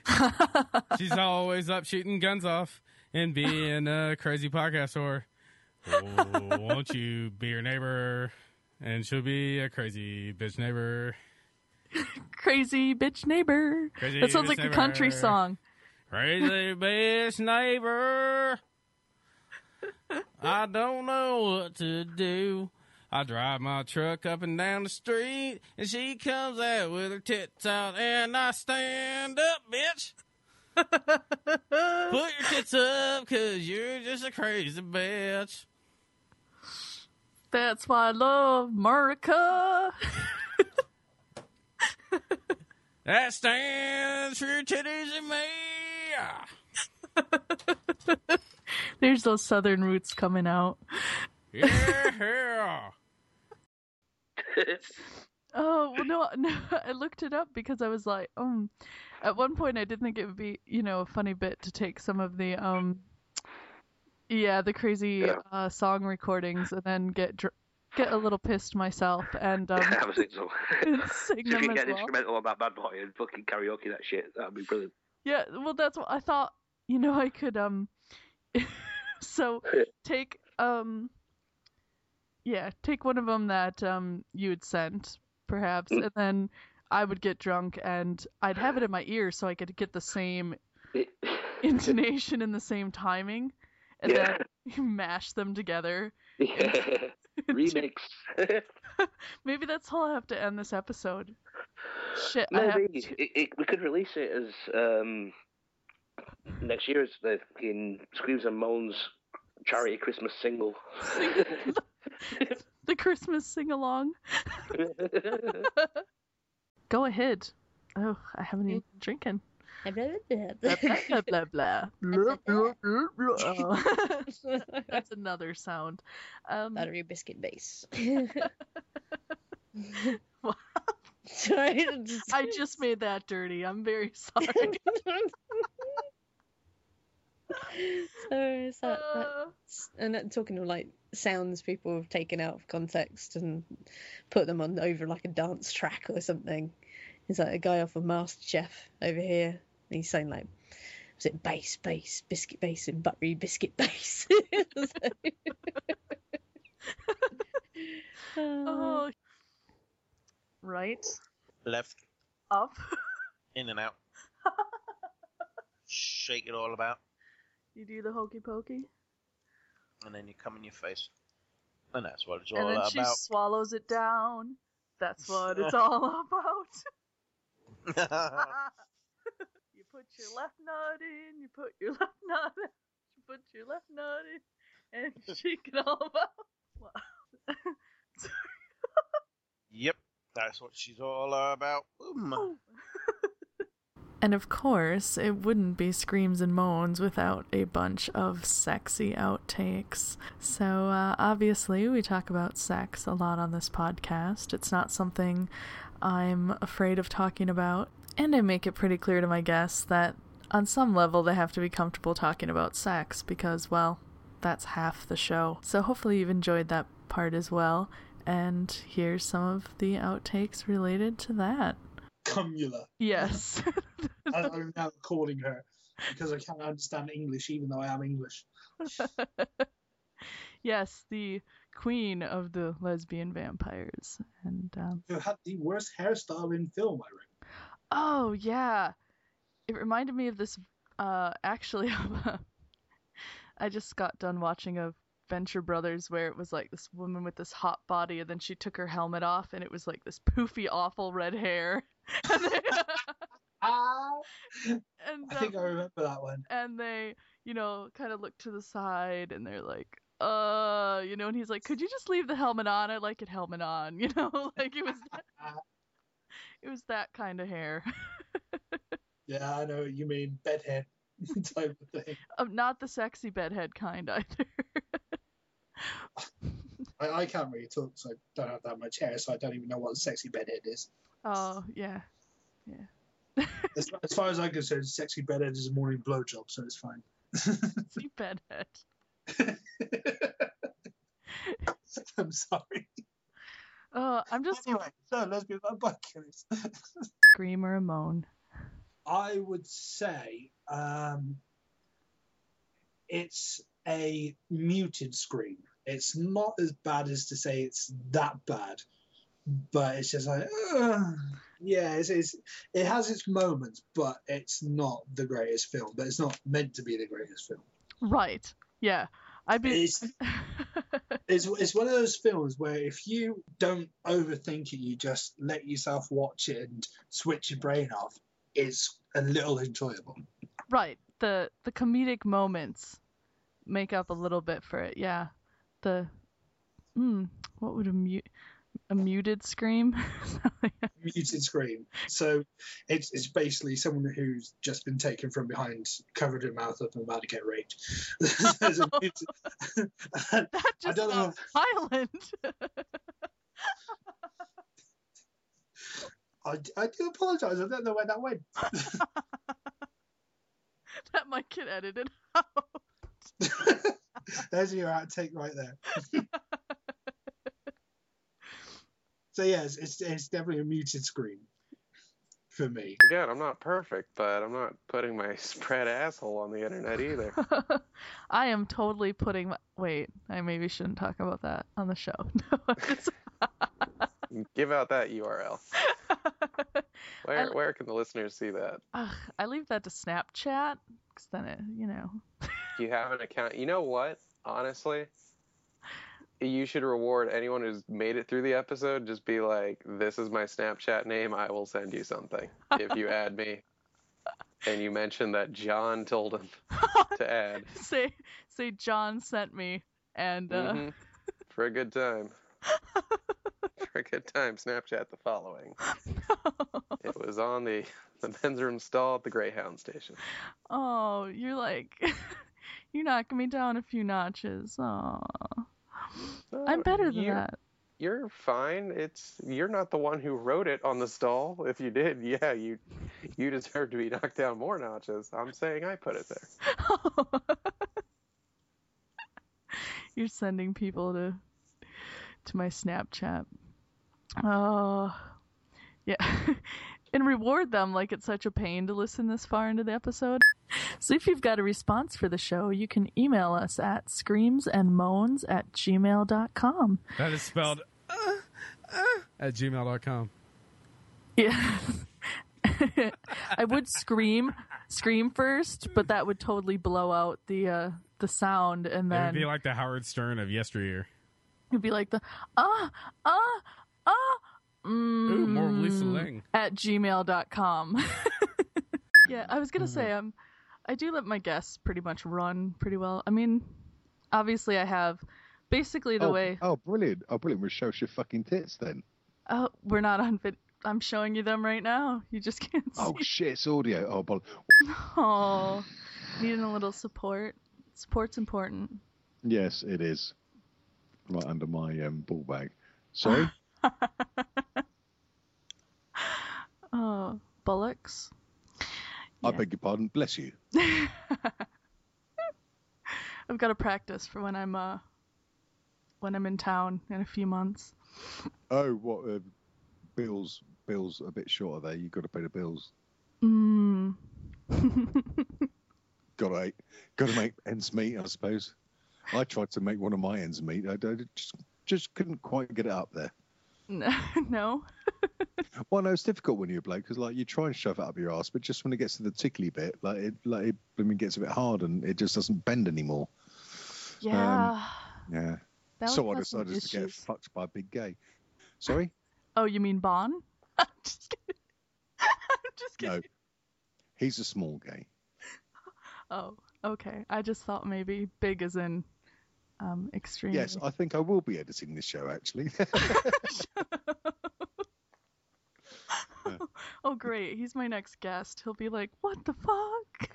She's always up shooting guns off and being a crazy podcast whore. Oh, won't you be your neighbor? And she'll be a crazy bitch neighbor. Crazy bitch neighbor. Crazy that sounds like a country neighbor. song. Crazy bitch neighbor. I don't know what to do. I drive my truck up and down the street, and she comes out with her tits out, and I stand up, bitch. Put your tits up, cause you're just a crazy bitch. That's why I love America. That stands for your titties and me. There's those southern roots coming out. Yeah. Oh well, no, no, I looked it up because I was like, um, at one point I did think it would be, you know, a funny bit to take some of the um, Yeah, the crazy uh, song recordings, and then get dr- get a little pissed myself and um, Have a sing song. sing If you can get well. instrumental on that bad boy and fucking karaoke that shit, that'd be brilliant. Yeah, well, that's what I thought. You know, I could um, so take um, yeah, take one of them that um you had sent, perhaps, and then I would get drunk and I'd have it in my ear so I could get the same intonation and the same timing, and Yeah. then mash them together. Yeah. Remix. Maybe that's how I have to end this episode. Shit, I have Maybe it, it, we could release it as um, next year's the fucking Screams and Moans charity Christmas single. the Christmas sing along. Go ahead. Oh, I haven't even drinking. Blah, blah, blah, blah. Blah, blah, blah, blah. That's another sound. Um, Buttery biscuit base. Sorry, I just made that dirty. I'm very sorry. so is that, that's, and that- talking of like sounds people have taken out of context and put them on over like a dance track or something. It's like a guy off of MasterChef over here. And he's saying like, was it base, base, biscuit base, and buttery biscuit base? oh, uh, right, Left, up. in and out. Shake it all about, You do the hokey pokey, and then you come in your face. And that's what it's all about. and all then she about. swallows it down. That's what it's all about. You put your left nut in, you put your left nut in, you put your left nut in, and shake it all about. Wow. Yep, that's what she's all about. Boom. And of course, it wouldn't be screams and moans without a bunch of sexy outtakes. So, uh, obviously, we talk about sex a lot on this podcast. It's not something I'm afraid of talking about. And I make it pretty clear to my guests that on some level they have to be comfortable talking about sex because, well, that's half the show. So, hopefully, you've enjoyed that part as well. And here's some of the outtakes related to that. Cumula. Yes. I, I'm now calling her because I can't understand English, even though I am English. yes, the queen of the lesbian vampires. And um, Who had the worst hairstyle in film, I reckon. Oh yeah, it reminded me of this. Uh, actually, I just got done watching a Venture Brothers where it was like this woman with this hot body, and then she took her helmet off, and it was like this poofy, awful red hair. and they, and, I think I um, remember that one. and they, you know, kind of look to the side and they're like, uh, you know, and he's like, could you just leave the helmet on? I like it helmet on, you know, like it was, that, it was that kind of hair. Yeah, I know you mean. Bedhead type of thing. um, not the sexy bedhead kind either. I, I can't really talk, so I don't have that much hair, so I don't even know what a sexy bedhead is. oh yeah, yeah, As, as far as I'm concerned, sexy bedhead is a morning blowjob, so it's fine. sexy bedhead. I'm sorry. Oh, I'm just Anyway, so lesbian vampire killers. scream or a moan. I would say um, it's a muted scream. It's not as bad as to say it's that bad, but it's just like, yeah, it's, it's, it has its moments, but it's not the greatest film. But it's not meant to be the greatest film. Right. Yeah. I'd be. It's, it's one of those films where if you don't overthink it, you just let yourself watch it and switch your brain off. It's a little enjoyable. Right. The the comedic moments make up a little bit for it. Yeah. The hmm, what would a mute a muted scream? muted scream. So it's it's basically someone who's just been taken from behind, covered her mouth up, and about to get raped. Muted- that I just don't know. violent. I, I do apologise. I don't know where that went. that might get edited. out. There's your outtake right there. So yes, it's it's definitely a muted scream for me. Again, I'm not perfect, but I'm not putting my spread asshole on the internet either. I am totally putting my. Wait, I maybe shouldn't talk about that on the show. Give out that URL. Where where can the listeners see that? Ugh, I leave that to Snapchat because then it, you know. Do you have an account? You know what? Honestly, you should reward anyone who's made it through the episode. Just be like, "This is my Snapchat name. I will send you something if you add me." And you mentioned that John told him to add say say John sent me and uh, Mhm. for a good time. for a good time, Snapchat the following. it was on the the men's room stall at the Greyhound station. oh, you're like you're knocking me down a few notches. Oh, I'm better than you- that. You're fine. It's you're not the one who wrote it on the stall. If you did, yeah, you you deserve to be knocked down more notches. I'm saying I put it there. You're sending people to to my Snapchat. Oh, yeah. and reward them like it's such a pain to listen this far into the episode. So if you've got a response for the show, you can email us at screamsandmoans at gmail.com. That is spelled uh, uh, at gmail.com. Yeah. I would scream scream first, but that would totally blow out the uh the sound and then it'd be like the Howard Stern of yesteryear. It'd be like the ah ah ah mm, Ooh, more of Lisa Ling. at gmail.com. yeah, I was gonna say um I do let my guests pretty much run pretty well. I mean, obviously I have basically the oh, way Oh, brilliant! Oh, brilliant! We'll show us your fucking tits then. oh we're not on vid I'm showing you them right now. You just can't see. Oh shit! It's audio. Oh, bol- Oh, needing a little support. Support's important. yes, it is. Right under my um, ball bag. Sorry. Oh, bullocks. I beg your pardon. Bless you. I've got to practice for when I'm uh when I'm in town in a few months. Oh, what? Uh, bills. Bills a bit short there. You've got to pay the bills. Mm. Got to got to make ends meet, I suppose. I tried to make one of my ends meet. I, I just just couldn't quite get it up there. no. Well, no, it's difficult when you're a bloke because like you try and shove it up your ass, but just when it gets to the tickly bit, like it like it I mean, gets a bit hard and it just doesn't bend anymore. Yeah. Um, yeah. That so I decided to get fucked by a big gay. Sorry? Oh, you mean Bon? I'm just kidding. I'm just kidding. No. He's a small gay. Oh, okay. I just thought maybe big as in um extreme. Yes, I think I will be editing this show actually. Oh, great. He's my next guest. He'll be like, "What the fuck?"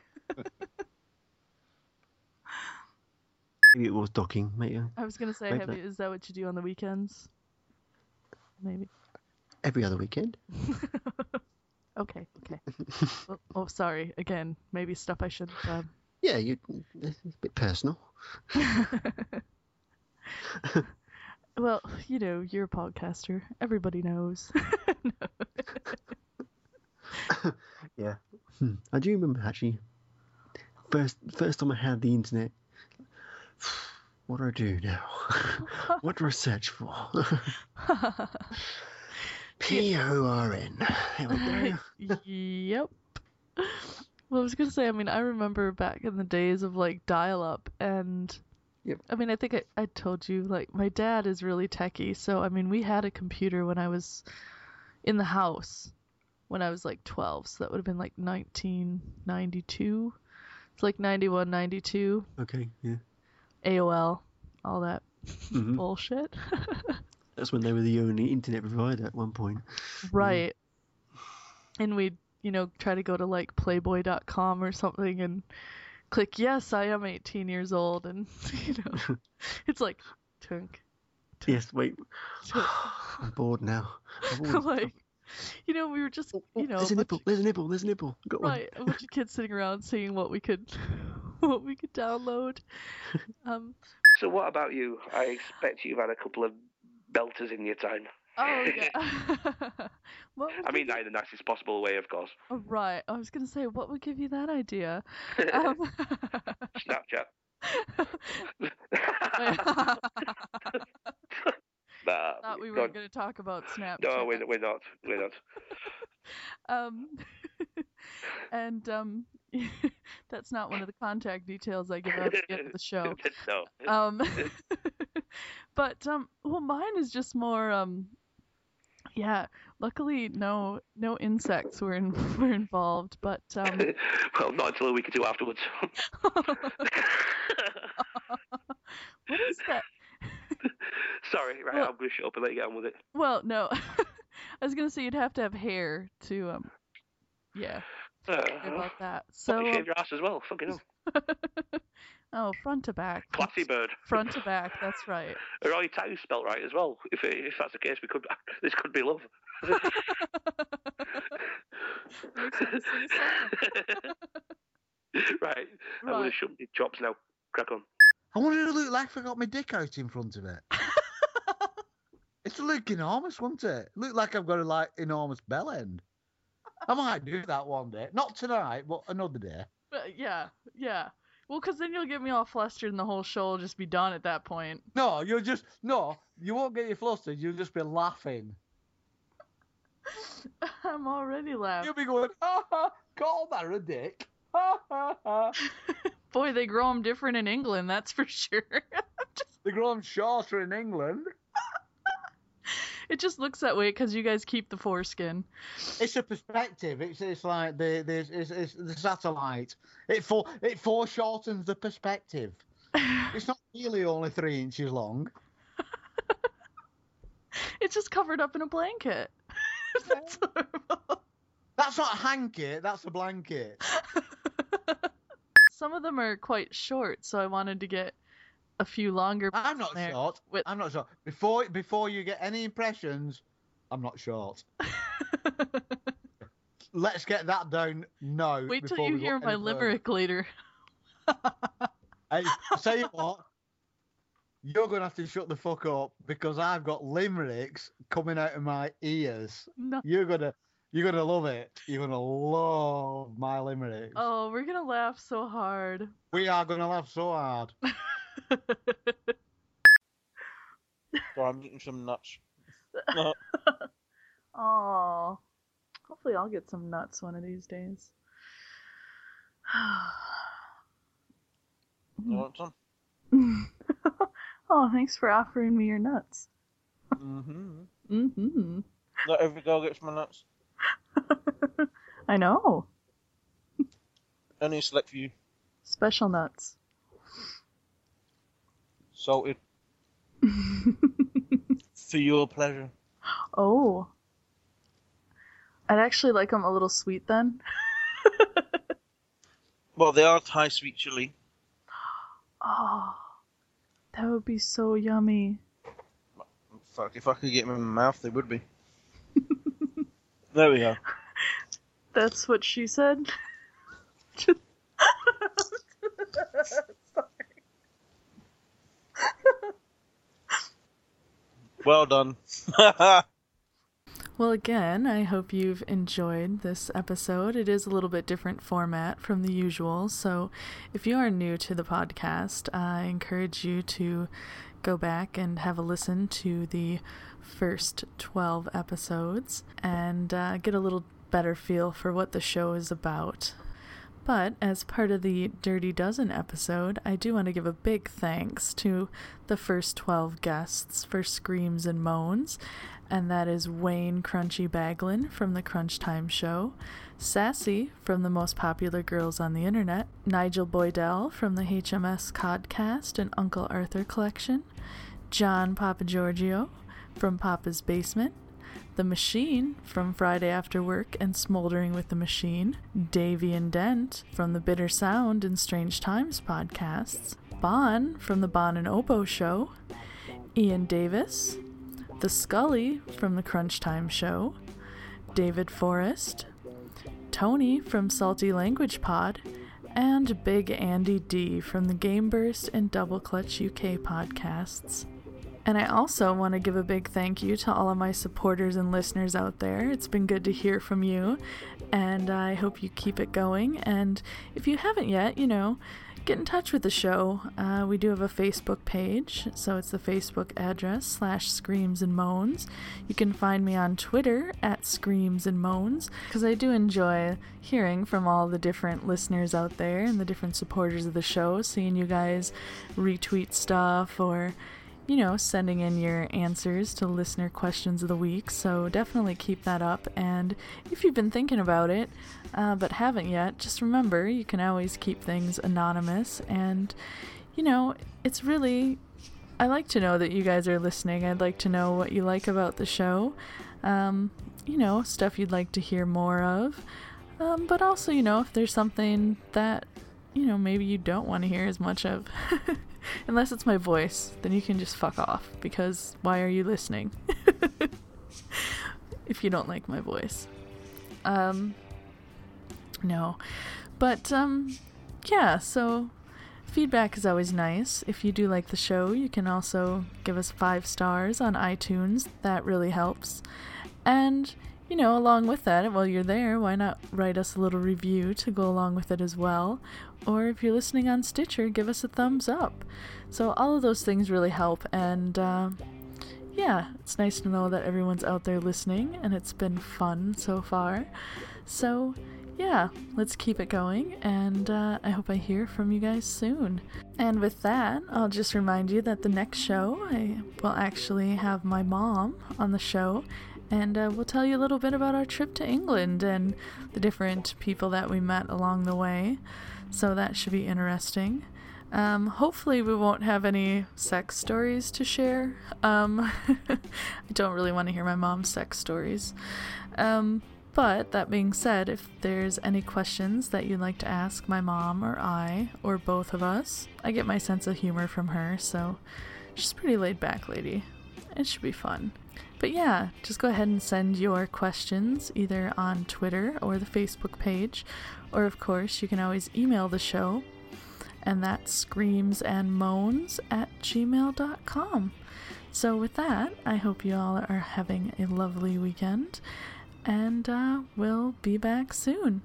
Maybe it was docking, mate. I was gonna say, have you, is that what you do on the weekends? Maybe. Every other weekend. Okay. Okay. oh, oh, sorry. Again, maybe stuff I should. Um... Yeah, you. It's a bit personal. Well, you know, you're a podcaster. Everybody knows. Yeah. Hmm. I do remember actually. First, first time I had the internet. What do I do now? what do I search for? P O R N. There we go. yep. Well, I was gonna say. I mean, I remember back in the days of like dial-up, and I mean, I think I, I told you like my dad is really techie, so I mean, we had a computer when I was in the house when I was like 12, so that would have been like 1992. It's like 91, 92. Okay, yeah. AOL, all that Mhm. bullshit. That's when they were the only internet provider at one point. Right. And we'd, you know, try to go to like playboy.com or something and click, yes, I am 18 years old. And, you know, it's like, tunk. Yes, wait. I'm bored now. I've always- like, you know, we were just, you know, there's a a bunch nipple. There's a nipple. There's a nipple. Got one. Right, a bunch of kids sitting around seeing what we could, what we could download. Um, So what about you? I expect you've had a couple of belters in your time. Oh yeah. I mean that in the nicest possible way, of course. oh, right. I was gonna say, what would give you that idea? Um, Snapchat. Nah, Thought we were going to talk about Snapchat. No, we're, we're not. We're not. Um, and um, that's not one of the contact details I give out at the end of the show. no. Um, but um, well, mine is just more um, yeah. Luckily, no no insects were in, were involved, but um, well, not until a week or two afterwards. what is that? Sorry, right, Well- I'm to shut up and let you get on with it. Well, no, I was gonna say you'd have to have hair to um, yeah, Uh, about that. so shaved your ass as well. Fucking hell. Oh, front to back, Classy bird. front to back. That's right. Are all your tattoos spelt right as well? If if that's the case, we could this could be love. right, I'm going to Right. shut my chops now. Crack on. I wanted to look like if I got my dick out in front of it. it's to look enormous, wouldn't it? Look like I've got a like enormous bell end. I might do that one day. Not tonight, but another day. But yeah, yeah. Well, 'cause then you'll get me all flustered, and the whole show will just be done at that point. No, you'll just no, you won't get you flustered. You'll just be laughing. I'm already laughing. You'll be going, ha ha, call that a dick. Ha ha ha. Boy, they grow them different in England, that's for sure. just... They grow them shorter in England. it just looks that way because you guys keep the foreskin. It's a perspective. It's it's like the the it's, it's the satellite. It for it foreshortens the perspective. It's not really only three inches long. It's just covered up in a blanket. That's That's not a hanky. That's a blanket. Some of them are quite short, so I wanted to get a few longer. I'm not short. I'm not short. Before before you get any impressions, I'm not short. Let's get that down now. Wait till you hear my further. limerick later. Hey, tell you what, you're gonna have to shut the fuck up because I've got limericks coming out of my ears. No. You're gonna you're gonna love it. You're gonna love my limericks. Oh, we're gonna laugh so hard. We are gonna laugh so hard. So I'm eating some nuts. Oh, hopefully I'll get some nuts one of these days. You want some? oh, thanks for offering me your nuts. Mm-hmm. Mm-hmm. Not every girl gets my nuts. I know. Only a select few. Special nuts. Salted. For your pleasure. Oh. I'd actually like them a little sweet then. Well, they are Thai sweet chili. Oh, that would be so yummy. Fuck, if I could get them in my mouth, they would be. there we go. That's what she said. Well done. Well, again, I hope you've enjoyed this episode. It is a little bit different format from the usual, so if you are new to the podcast, I encourage you to go back and have a listen to the first 12 episodes and uh, get a little better feel for what the show is about. But as part of the Dirty Dozen episode, I do want to give a big thanks to the first 12 guests for Screams and Moans, and that is Wayne Crunchy Baglin from the Crunch Time Show, Sassy from the Most Popular Girls on the Internet, Nigel Boydell from the HMS Codcast and Uncle Arthur Collection, John Papa Giorgio from Papa's Basement, the Machine from Friday After Work and Smoldering with the Machine, Davy and Dent from the Bitter Sound and Strange Times podcasts, Bon from the Bon and Obo Show, Ian Davis, The Scully from the Crunch Time Show, David Forrest, Tony from Salty Language Pod, and Big Andy D from the Game Burst and Double Clutch UK podcasts. And I also want to give a big thank you to all of my supporters and listeners out there. It's been good to hear from you, and I hope you keep it going. And if you haven't yet, you know, get in touch with the show. Uh, we do have a Facebook page, so it's the Facebook address slash Screams and Moans. You can find me on Twitter at Screams and Moans because I do enjoy hearing from all the different listeners out there and the different supporters of the show, seeing you guys retweet stuff or you know, sending in your answers to listener questions of the week. So definitely keep that up. And if you've been thinking about it, uh, but haven't yet, just remember you can always keep things anonymous. And, you know, it's really, I like to know that you guys are listening. I'd like to know what you like about the show. Um, you know, stuff you'd like to hear more of. Um, but also, you know, if there's something that, you know, maybe you don't want to hear as much of. Unless it's my voice, then you can just fuck off because why are you listening? if you don't like my voice. Um no. But um yeah, so feedback is always nice. If you do like the show, you can also give us 5 stars on iTunes. That really helps. And you know, along with that, while you're there, why not write us a little review to go along with it as well? Or if you're listening on Stitcher, give us a thumbs up. So, all of those things really help, and uh, yeah, it's nice to know that everyone's out there listening, and it's been fun so far. So, yeah, let's keep it going, and uh, I hope I hear from you guys soon. And with that, I'll just remind you that the next show, I will actually have my mom on the show, and uh, we'll tell you a little bit about our trip to England and the different people that we met along the way. So that should be interesting. Um, hopefully, we won't have any sex stories to share. Um, I don't really want to hear my mom's sex stories. Um, but that being said, if there's any questions that you'd like to ask my mom or I, or both of us, I get my sense of humor from her, so she's pretty laid back lady. It should be fun. But yeah, just go ahead and send your questions either on Twitter or the Facebook page, or of course, you can always email the show, and that's screams and moans at gmail.com. So, with that, I hope you all are having a lovely weekend, and uh, we'll be back soon.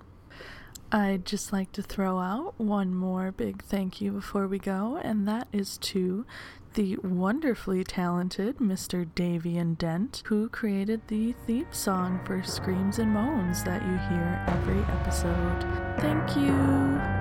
I'd just like to throw out one more big thank you before we go, and that is to the wonderfully talented Mr. Davian Dent, who created the theme song for Screams and Moans that you hear every episode. Thank you!